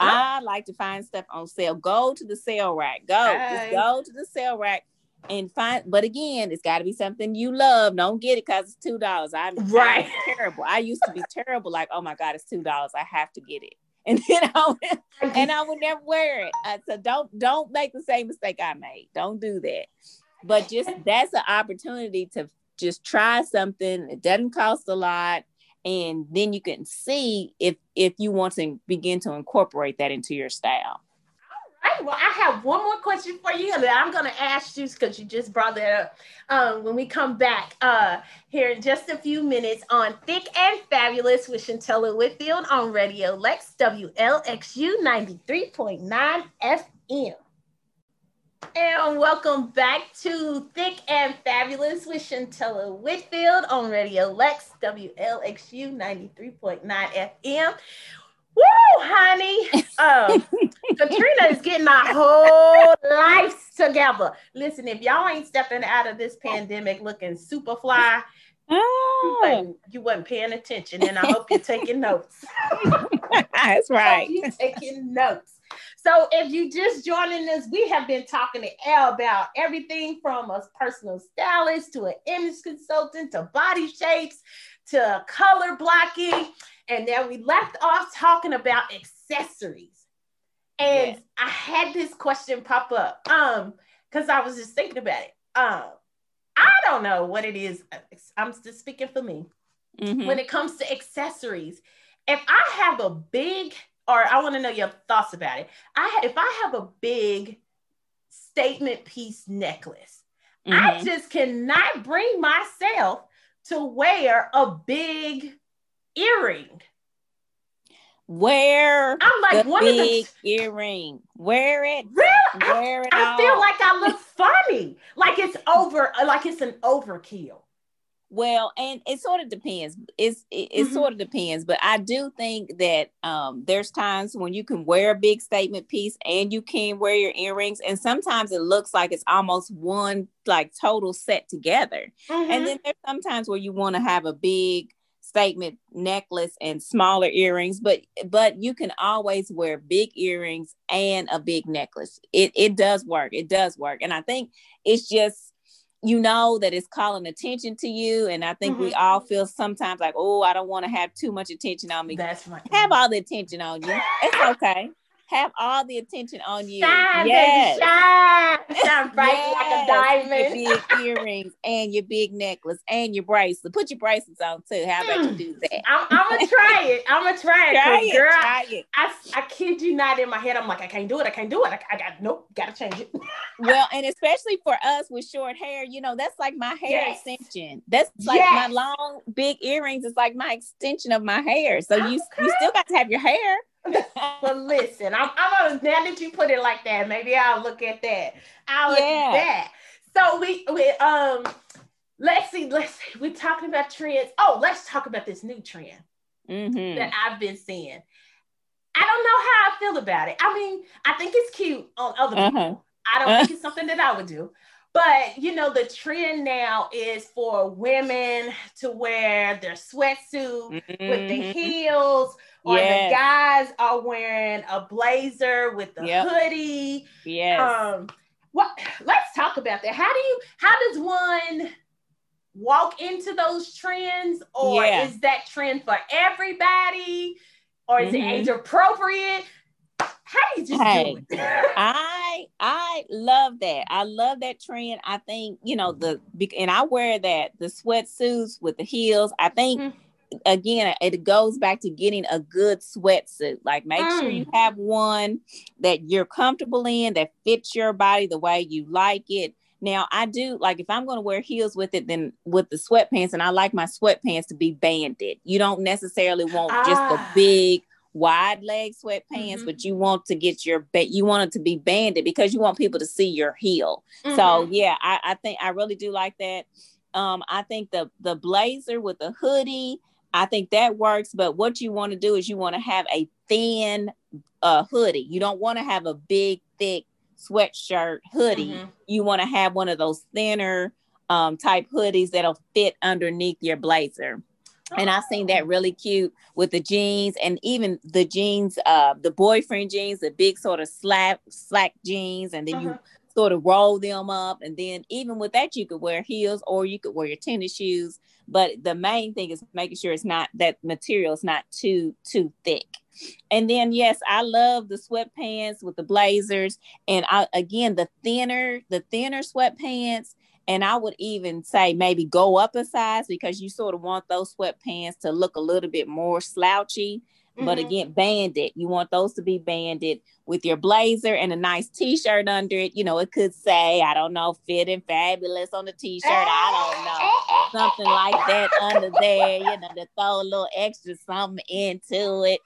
I like to find stuff on sale. Go to the sale rack. Go. Just go to the sale rack and find but again, it's gotta be something you love. Don't get it because it's two dollars. I'm right I'm terrible. I used to be terrible, like, oh my god, it's two dollars. I have to get it. And then I would, and I would never wear it. Uh, so don't don't make the same mistake I made. Don't do that. But just that's an opportunity to just try something. It doesn't cost a lot and then you can see if if you want to begin to incorporate that into your style
right well i have one more question for you that i'm going to ask you because you just brought that up um, when we come back uh, here in just a few minutes on thick and fabulous with Shuntella whitfield on radio lex wlxu 93.9 fm and welcome back to Thick and Fabulous with Shuntella Whitfield on Radio Lex WLXU 93.9 FM. Woo, honey. Uh, Catrena is getting our whole life together. Listen, if y'all ain't stepping out of this pandemic looking super fly, oh. you wasn't paying attention, and I hope you're taking notes.
That's right.
you taking notes. So if you just joining us, we have been talking to Elle about everything from a personal stylist to an image consultant to body shapes to color blocking. And then we left off talking about accessories. And yes. I had this question pop up. Um, because I was just thinking about it. Um, I don't know what it is. I'm just speaking for me. Mm-hmm. When it comes to accessories, if I have a big or I want to know your thoughts about it. I if I have a big statement piece necklace, mm-hmm. I just cannot bring myself to wear a big earring.
Wear I'm like the one big of the earring. Wear it.
Really? Wear I, it I feel like I look funny. Like it's over. Like it's an overkill.
Well, and it sort of depends. It's it, it mm-hmm. sort of depends, but I do think that um, there's times when you can wear a big statement piece and you can wear your earrings, and sometimes it looks like it's almost one like total set together. Mm-hmm. And then there's sometimes where you want to have a big statement necklace and smaller earrings, but but you can always wear big earrings and a big necklace. It it does work. It does work, and I think it's just you know that it's calling attention to you. And I think mm-hmm. we all feel sometimes like, oh, I don't want to have too much attention on me.
That's right.
Have all the attention on you. It's okay have all the attention on you.
Shine, yes. baby, shine. Shine bright yes. like a diamond.
Your big earrings and your big necklace and your bracelet. Put your bracelets on too. How about mm. you do that?
I'm, I'm, gonna try it. I'm gonna try it. Try it, girl, try it. I, I kid you not in my head. I'm like, I can't do it. I can't do it. I, I got nope, gotta change it.
well, and especially for us with short hair, you know, that's like my hair yes. extension. That's like yes. my long big earrings is like my extension of my hair. So okay. you you still got to have your hair
but listen, I'm, I'm gonna now that you put it like that, maybe I'll look at that. I'll look at that. So we we um let's see, let's see. We're talking about trends. Oh, let's talk about this new trend mm-hmm. that I've been seeing. I don't know how I feel about it. I mean, I think it's cute on other uh-huh. people. I don't uh-huh. think it's something that I would do. But you know, the trend now is for women to wear their sweatsuit mm-hmm. with the heels, or yes. the guys are wearing a blazer with the yep. hoodie.
Yes.
Um, what let's talk about that. How do you how does one walk into those trends, or yeah. is that trend for everybody? Or is mm-hmm. it age appropriate? How do you just hey, do it?
I I love that. I love that trend. I think you know the and I wear that the sweatsuits with the heels. I think mm-hmm. Again it goes back to getting a good sweatsuit. Like make mm. sure you mm. have one that you're comfortable in that fits your body the way you like it. Now I do like if I'm going to wear heels with it, then with the sweatpants, and I like my sweatpants to be banded. You don't necessarily want ah. just a big wide leg sweatpants, mm-hmm. but you want to get your ba- you want it to be banded because you want people to see your heel. Mm-hmm. So yeah, I, I think I really do like that. Um, I think the the blazer with the hoodie, I think that works. But what you want to do is you want to have a thin uh, hoodie. You don't want to have a big, thick sweatshirt hoodie. Mm-hmm. You want to have one of those thinner um, type hoodies that'll fit underneath your blazer and I've seen that really cute with the jeans and even the jeans, uh, the boyfriend jeans, the big sort of slap slack jeans, and then uh-huh. you sort of roll them up. And then even with that, you could wear heels or you could wear your tennis shoes. But the main thing is making sure it's not that material is not too too thick. And then yes, I love the sweatpants with the blazers, and I again the thinner the thinner sweatpants and I would even say maybe go up a size because you sort of want those sweatpants to look a little bit more slouchy. Mm-hmm. But again, banded. You want those to be banded with your blazer and a nice t-shirt under it. You know, it could say, I don't know, fit and fabulous on the t-shirt. I don't know. Something like that under there, you know, to throw a little extra something into it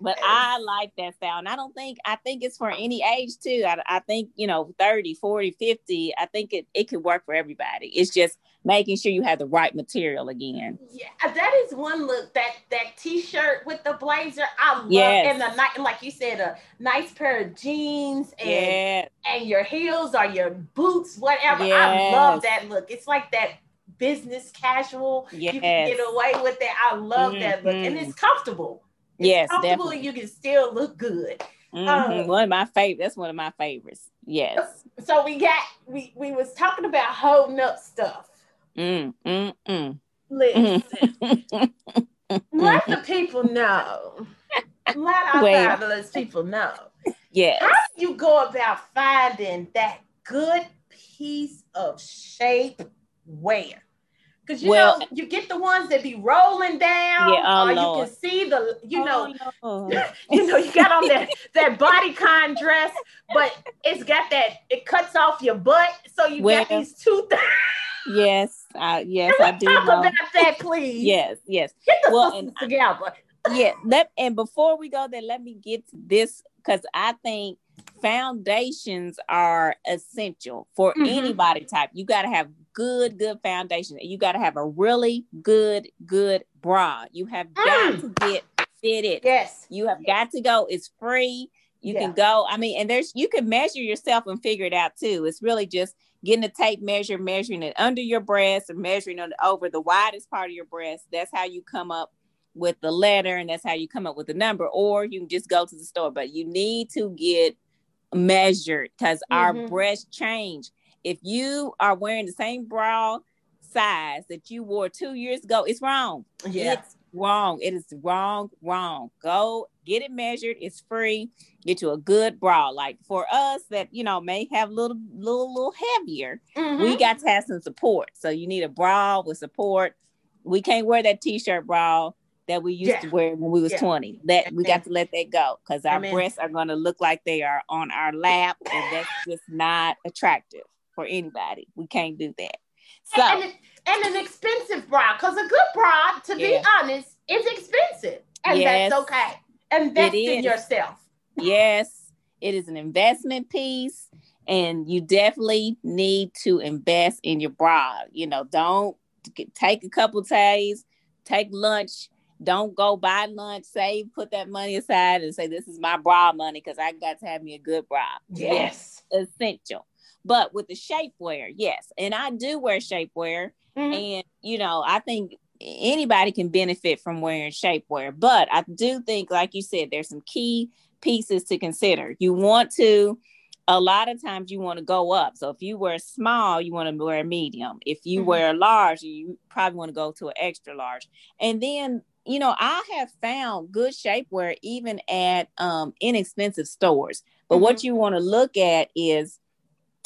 but I like that. And I don't think, I think it's for any age too. I, I think, you know, 30, 40, 50, I think it, it could work for everybody. It's just making sure you have the right material again.
Yeah, that is one look that that t-shirt with the blazer. I love yes. and the night like you said, a nice pair of jeans and yes. and your heels or your boots, whatever. Yes. I love that look. It's like that business casual. Yes. You can get away with it. I love mm-hmm. that look. And it's mm-hmm. comfortable. It's
yes,
comfortable definitely. you can still look good.
Mm-hmm. Um, one of my favorite. That's one of my favorites. Yes.
So we got we we was talking about holding up stuff.
Mm, mm, mm.
Listen, let the people know. Let our Wait. fabulous people know.
Yes.
How do you go about finding that good piece of shape wear? Because you well, know, you get the ones that be rolling down, yeah, oh, or Lord. you can see the, you know, oh, you know, you got on that that body bodycon dress, but it's got that it cuts off your butt, so you well, got these two. Th-
yes, uh, yes, I do.
Talk
know.
about that, please.
Yes, yes.
Get the well, and, together.
yeah. Let and before we go there, let me get to this because I think foundations are essential for mm-hmm. anybody type. You got to have good, good foundation. You got to have a really good, good bra. You have mm. got to get fitted.
Yes.
You have got to go. It's free. You yeah. can go. I mean, and there's you can measure yourself and figure it out too. It's really just getting a tape measure, measuring it under your breast and measuring it over the widest part of your breast. That's how you come up with the letter and that's how you come up with the number. Or you can just go to the store, but you need to get measured because mm-hmm. our breasts change. If you are wearing the same bra size that you wore two years ago, it's wrong.
Yeah.
It's wrong. It is wrong, wrong. Go get it measured. It's free. Get you a good bra. Like for us that, you know, may have a little, little, little heavier, mm-hmm. we got to have some support. So you need a bra with support. We can't wear that t-shirt bra that we used yeah. to wear when we was yeah. 20. That we got to let that go because our Amen. breasts are going to look like they are on our lap, and that's just not attractive for anybody. We can't do that. So
and, and, and an expensive bra, because a good bra, to yeah. be honest, is expensive, and yes, that's okay. Invest in yourself.
Yes, it is an investment piece, and you definitely need to invest in your bra. You know, don't take a couple days, take lunch don't go buy lunch, save, put that money aside and say, This is my bra money because I got to have me a good bra.
Yes.
Essential. But with the shapewear, yes. And I do wear shapewear. Mm-hmm. And, you know, I think anybody can benefit from wearing shapewear. But I do think, like you said, there's some key pieces to consider. You want to, a lot of times you want to go up. So if you wear small, you want to wear medium. If you mm-hmm. wear large, you probably want to go to an extra large. And then, you know, I have found good shapewear even at um, inexpensive stores. But mm-hmm. what you want to look at is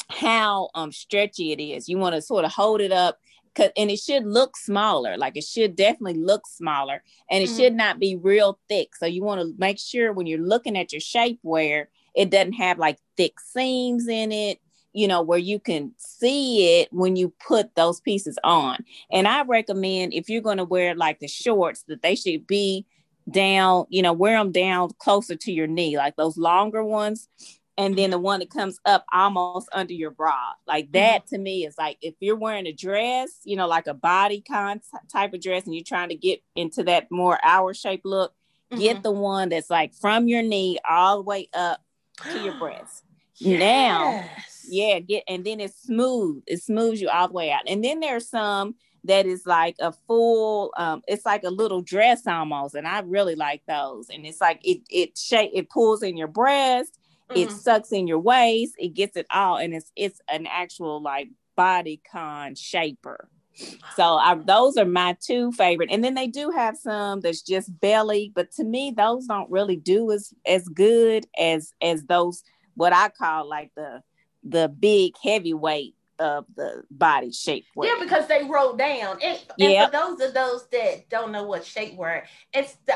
how um, stretchy it is. You want to sort of hold it up cause and it should look smaller like it should definitely look smaller and it mm-hmm. should not be real thick so you want to make sure when you're looking at your shapewear it doesn't have like thick seams in it you know where you can see it when you put those pieces on and i recommend if you're going to wear like the shorts that they should be down you know wear them down closer to your knee like those longer ones and then the one that comes up almost under your bra. Like that mm-hmm. to me is like if you're wearing a dress, you know, like a body con type of dress, and you're trying to get into that more hour shape look, mm-hmm. get the one that's like from your knee all the way up to your breast. Yes. Now, yeah, get and then it's smooth. It smooths you all the way out. And then there's some that is like a full um it's like a little dress almost and i really like those and it's like it it shape it pulls in your breast Mm-hmm. It sucks in your waist. It gets it all, and it's it's an actual like body con shaper. So I, those are my two favorite, and then they do have some that's just belly, but to me those don't really do as as good as as those what I call like the the big heavyweight of the body shape.
Yeah, because they roll down. And, and for those of those that don't know what shapewear, it's the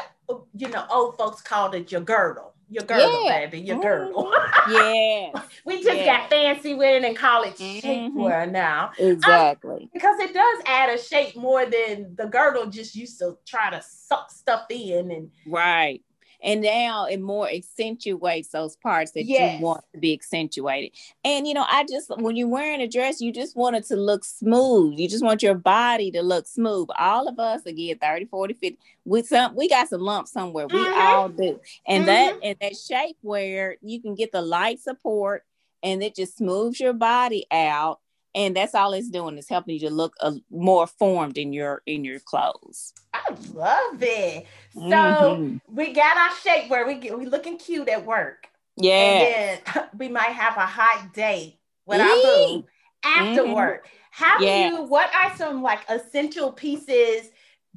you know old folks called it your girdle your girdle, yeah. baby, your girdle.
yeah.
we just yeah. got fancy with it and call it mm-hmm. shapewear now.
Exactly. Um,
because it does add a shape more than the girdle just used to try to suck stuff in and
right and now it more accentuates those parts that yes. you want to be accentuated and you know i just when you're wearing a dress you just want it to look smooth you just want your body to look smooth all of us again 30 40 50 with some we got some lumps somewhere we mm-hmm. all do and mm-hmm. that and that shapewear you can get the light support and it just smooths your body out and that's all it's doing is helping you to look uh, more formed in your in your clothes.
I love it. So mm-hmm. we got our shapewear we get we looking cute at work.
Yeah.
And then we might have a hot date with Eee. our boo after mm-hmm. work. How yes. do you what are some like essential pieces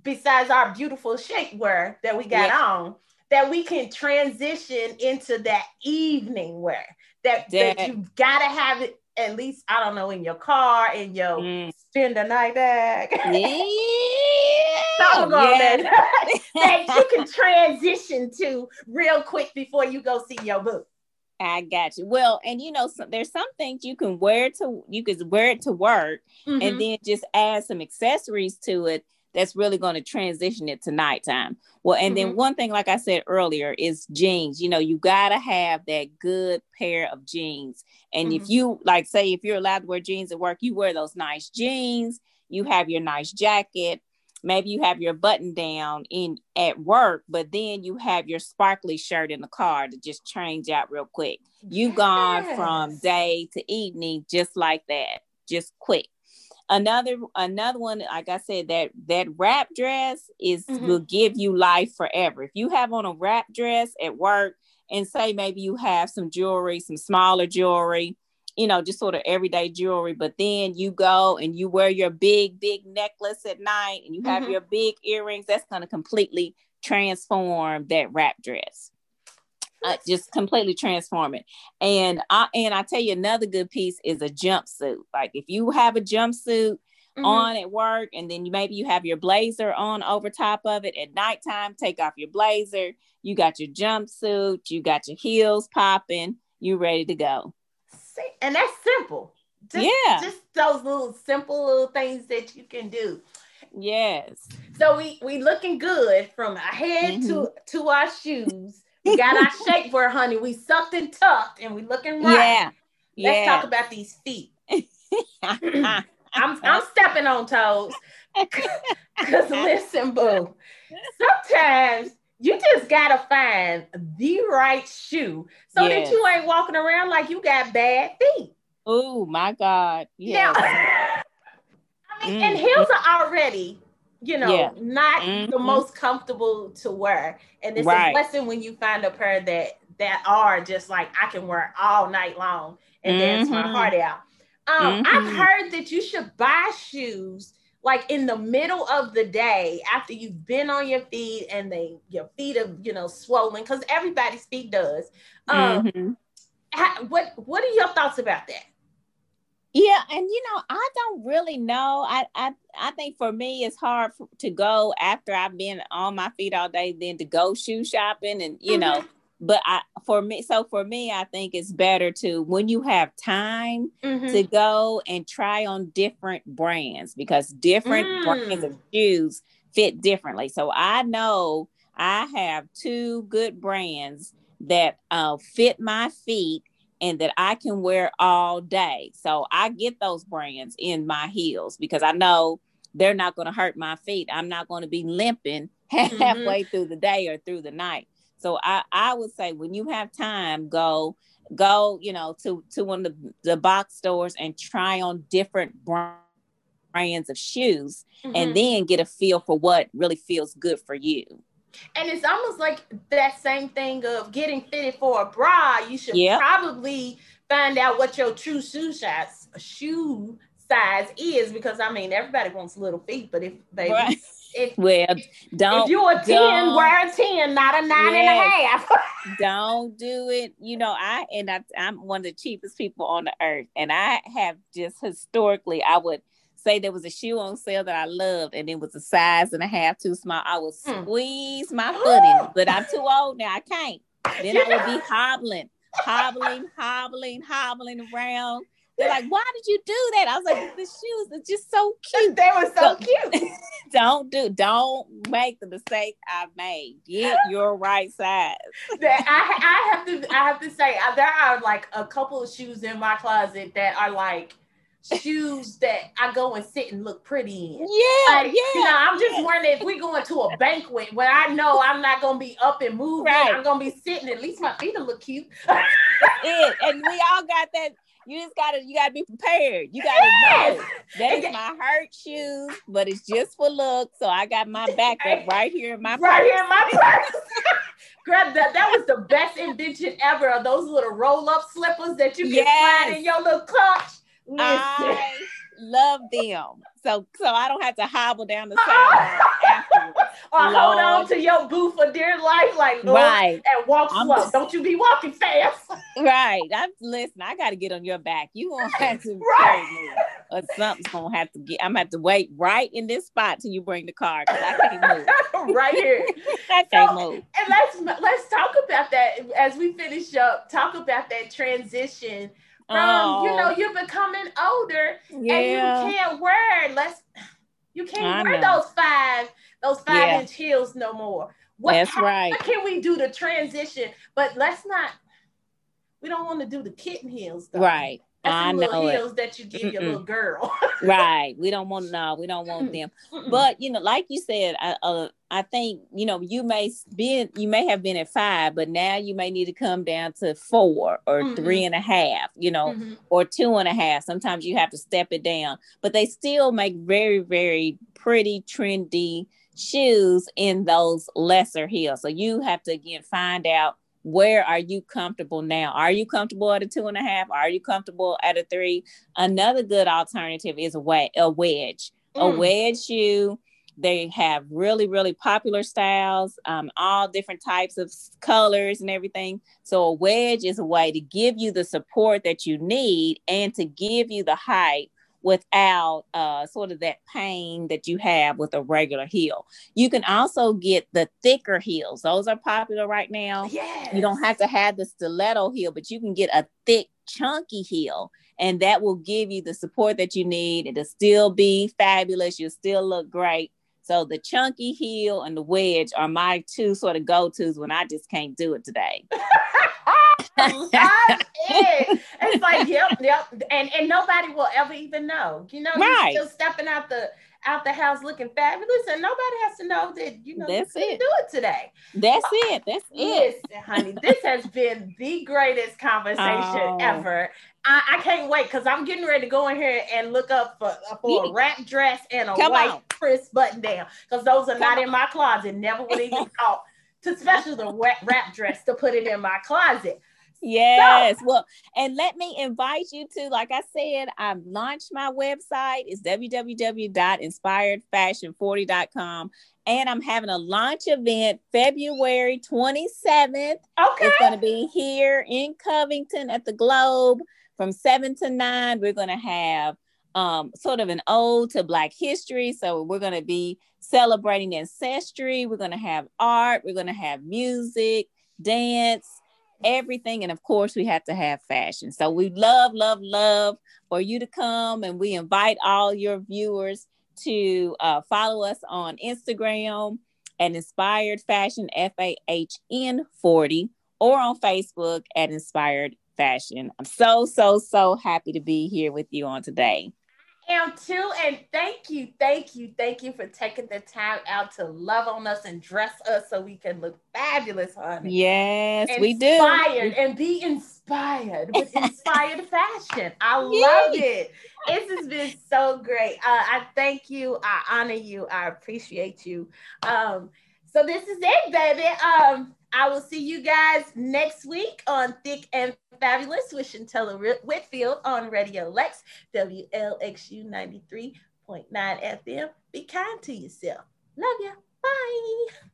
besides our beautiful shapewear that we got yes. on that we can transition into that evening wear? That, that, that you gotta have it at least I don't know in your car in your mm. spend the night bag.
Yeah. so yeah.
that, that you can transition to real quick before you go see your book.
I got you. Well, and you know, so, there's some things you can wear to you can wear it to work, mm-hmm. and then just add some accessories to it that's really going to transition it to nighttime. Well, and mm-hmm. then one thing, like I said earlier, is jeans. You know, you got to have that good pair of jeans. And mm-hmm. if you, like, say, if you're allowed to wear jeans at work, you wear those nice jeans, you have your nice jacket. Maybe you have your button down in at work, but then you have your sparkly shirt in the car to just change out real quick. You yes. gone from day to evening just like that, just quick another another one like i said that that wrap dress is mm-hmm. will give you life forever if you have on a wrap dress at work and say maybe you have some jewelry some smaller jewelry you know just sort of everyday jewelry but then you go and you wear your big big necklace at night and you have mm-hmm. your big earrings that's going to completely transform that wrap dress uh, just completely transform it. And I and I tell you another good piece is a jumpsuit. Like if you have a jumpsuit mm-hmm. on at work, and then you maybe you have your blazer on over top of it at nighttime, take off your blazer. You got your jumpsuit, you got your heels popping, you ready to go.
See, and that's simple. Just, yeah, just those little simple little things that you can do.
Yes.
So we we looking good from our head mm-hmm. to to our shoes. We got our shapewear, honey. We sucked and tucked and we looking right. Yeah. Let's yeah. talk about these feet. I'm I'm stepping on toes. Cause listen, boo. Sometimes you just gotta find the right shoe so yes. that you ain't walking around like you got bad feet.
Oh my God.
Yeah. I mean, mm. and heels are already, you know, yeah. not mm-hmm. the most comfortable to wear. And it's right. a blessing when you find a pair that that are just like I can wear all night long and mm-hmm. dance my mm-hmm. heart out. Um, mm-hmm. I've heard that you should buy shoes like in the middle of the day after you've been on your feet and they your feet are you know swollen because everybody's feet does. Um, mm-hmm. what what are your thoughts about that?
Yeah, and you know, I don't really know. I I I think for me, it's hard for, to go after I've been on my feet all day, then to go shoe shopping, and you mm-hmm. know. But I for me, so for me, I think it's better to when you have time mm-hmm. to go and try on different brands because different mm. brands of shoes fit differently. So I know I have two good brands that uh, fit my feet and that I can wear all day. So I get those brands in my heels because I know they're not going to hurt my feet. I'm not going to be limping mm-hmm. halfway through the day or through the night. So I, I would say when you have time, go go you know to to one of the, the box stores and try on different brands of shoes mm-hmm. and then get a feel for what really feels good for you.
And it's almost like that same thing of getting fitted for a bra. You should yep. probably find out what your true shoe size shoe size is because I mean everybody wants little feet, but if baby right. if
well don't
if you're a 10, wear a 10, not a nine yes, and a half.
don't do it. You know, I and I, I'm one of the cheapest people on the earth, and I have just historically I would say there was a shoe on sale that I loved and it was a size and a half too small, I would hmm. squeeze mm. my foot in. But I'm too old now. I can't. Then I would be hobbling, hobbling, hobbling, hobbling around. They're like, why did you do that? I was like, the shoes are just so cute.
They were so, so cute.
don't do, don't make the mistake I made. Get your right size.
I, I have to, I have to say, uh, there are like a couple of shoes in my closet that are like shoes that I go and sit and look pretty in.
Yeah, like, yeah.
You know, I'm just yeah. wondering if we're going to a banquet where I know I'm not gonna be up and moving. Right. I'm gonna be sitting. At least my feet will look cute.
it. And we all got that. You just gotta you gotta be prepared. You gotta yes. know that is my hurt shoes, but it's just for look. So I got my backup right here in my
right purse. here in my purse. Grab that. That was the best invention ever. Of those little roll up slippers that you can yes. slide in your little clutch.
I love them. So so I don't have to hobble down the sidewalk afterwards.
or Lord. hold on to your boo for dear life, like Lord, right, and walk slow. Just, don't you be walking fast.
right. I'm listen. I got to get on your back. You gonna have to right. me, or something's gonna have to get. I'm gonna have to wait right in this spot till you bring the car because I can't
move. right here.
I can't so, move.
And let's let's talk about that as we finish up. Talk about that transition from oh. you know you're becoming older yeah. and you can't wear less you can't I wear know. those five those five yeah. inch heels no more
what, that's how, right
what can we do to transition but let's not we don't want to do the kitten heels though.
right
that's I know heels it. that you give Mm-mm. your little girl.
right. We don't want no. We don't want them. But you know, like you said, I, uh, I think you know you may be you may have been at five, but now you may need to come down to four or mm-hmm. three and a half. You know, mm-hmm. or two and a half. Sometimes you have to step it down, but they still make very very pretty trendy shoes in those lesser heels. So you have to again find out where are you comfortable now? Are you comfortable at a two and a half? Are you comfortable at a three? Another good alternative is a, a wedge. Mm. A wedge shoe. They have really, really popular styles, um, all different types of colors and everything. So a wedge is a way to give you the support that you need and to give you the height without uh, sort of that pain that you have with a regular heel. You can also get the thicker heels. Those are popular right now.
Yes.
You don't have to have the stiletto heel, but you can get a thick, chunky heel. And that will give you the support that you need. It'll still be fabulous. You'll still look great. So the chunky heel and the wedge are my two sort of go-tos when I just can't do it today.
it. It's like, yep, yep. And and nobody will ever even know. You know, right. you're still stepping out the out the house looking fabulous, and nobody has to know that you know
that's
it. Do it today.
That's it. That's
it. Listen, honey, this has been the greatest conversation oh. ever. I, I, can't wait because I'm getting ready to go in here and look up for, uh, for a wrap dress and a Come white on. crisp button down because those are Come not on. in my closet. Never would even thought to especially the wrap dress to put it in my closet.
Yes. So, well, and let me invite you to, like I said, I've launched my website. It's www.inspiredfashion40.com. And I'm having a launch event February 27th. Okay. It's going to be here in Covington at the Globe from 7 to 9. We're going to have um, sort of an ode to Black history. So we're going to be celebrating ancestry. We're going to have art. We're going to have music, dance everything. And of course, we have to have fashion. So we love, love, love for you to come. And we invite all your viewers to uh, follow us on Instagram at Inspired Fashion, F A H N 40, or on Facebook at Inspired Fashion. I'm so, so, so happy to be here with you on today
am too. And thank you, thank you, thank you for taking the time out to love on us and dress us so we can look fabulous, honey.
Yes,
inspired
we do.
Inspired and be inspired with inspired fashion. I love it. This has been so great. Uh, I thank you. I honor you. I appreciate you. Um, so this is it, baby. Um, I will see you guys next week on Thick and Fabulous with Shuntella Whitfield on Radio Lex, WLXU 93.9 FM. Be kind to yourself. Love you. Bye.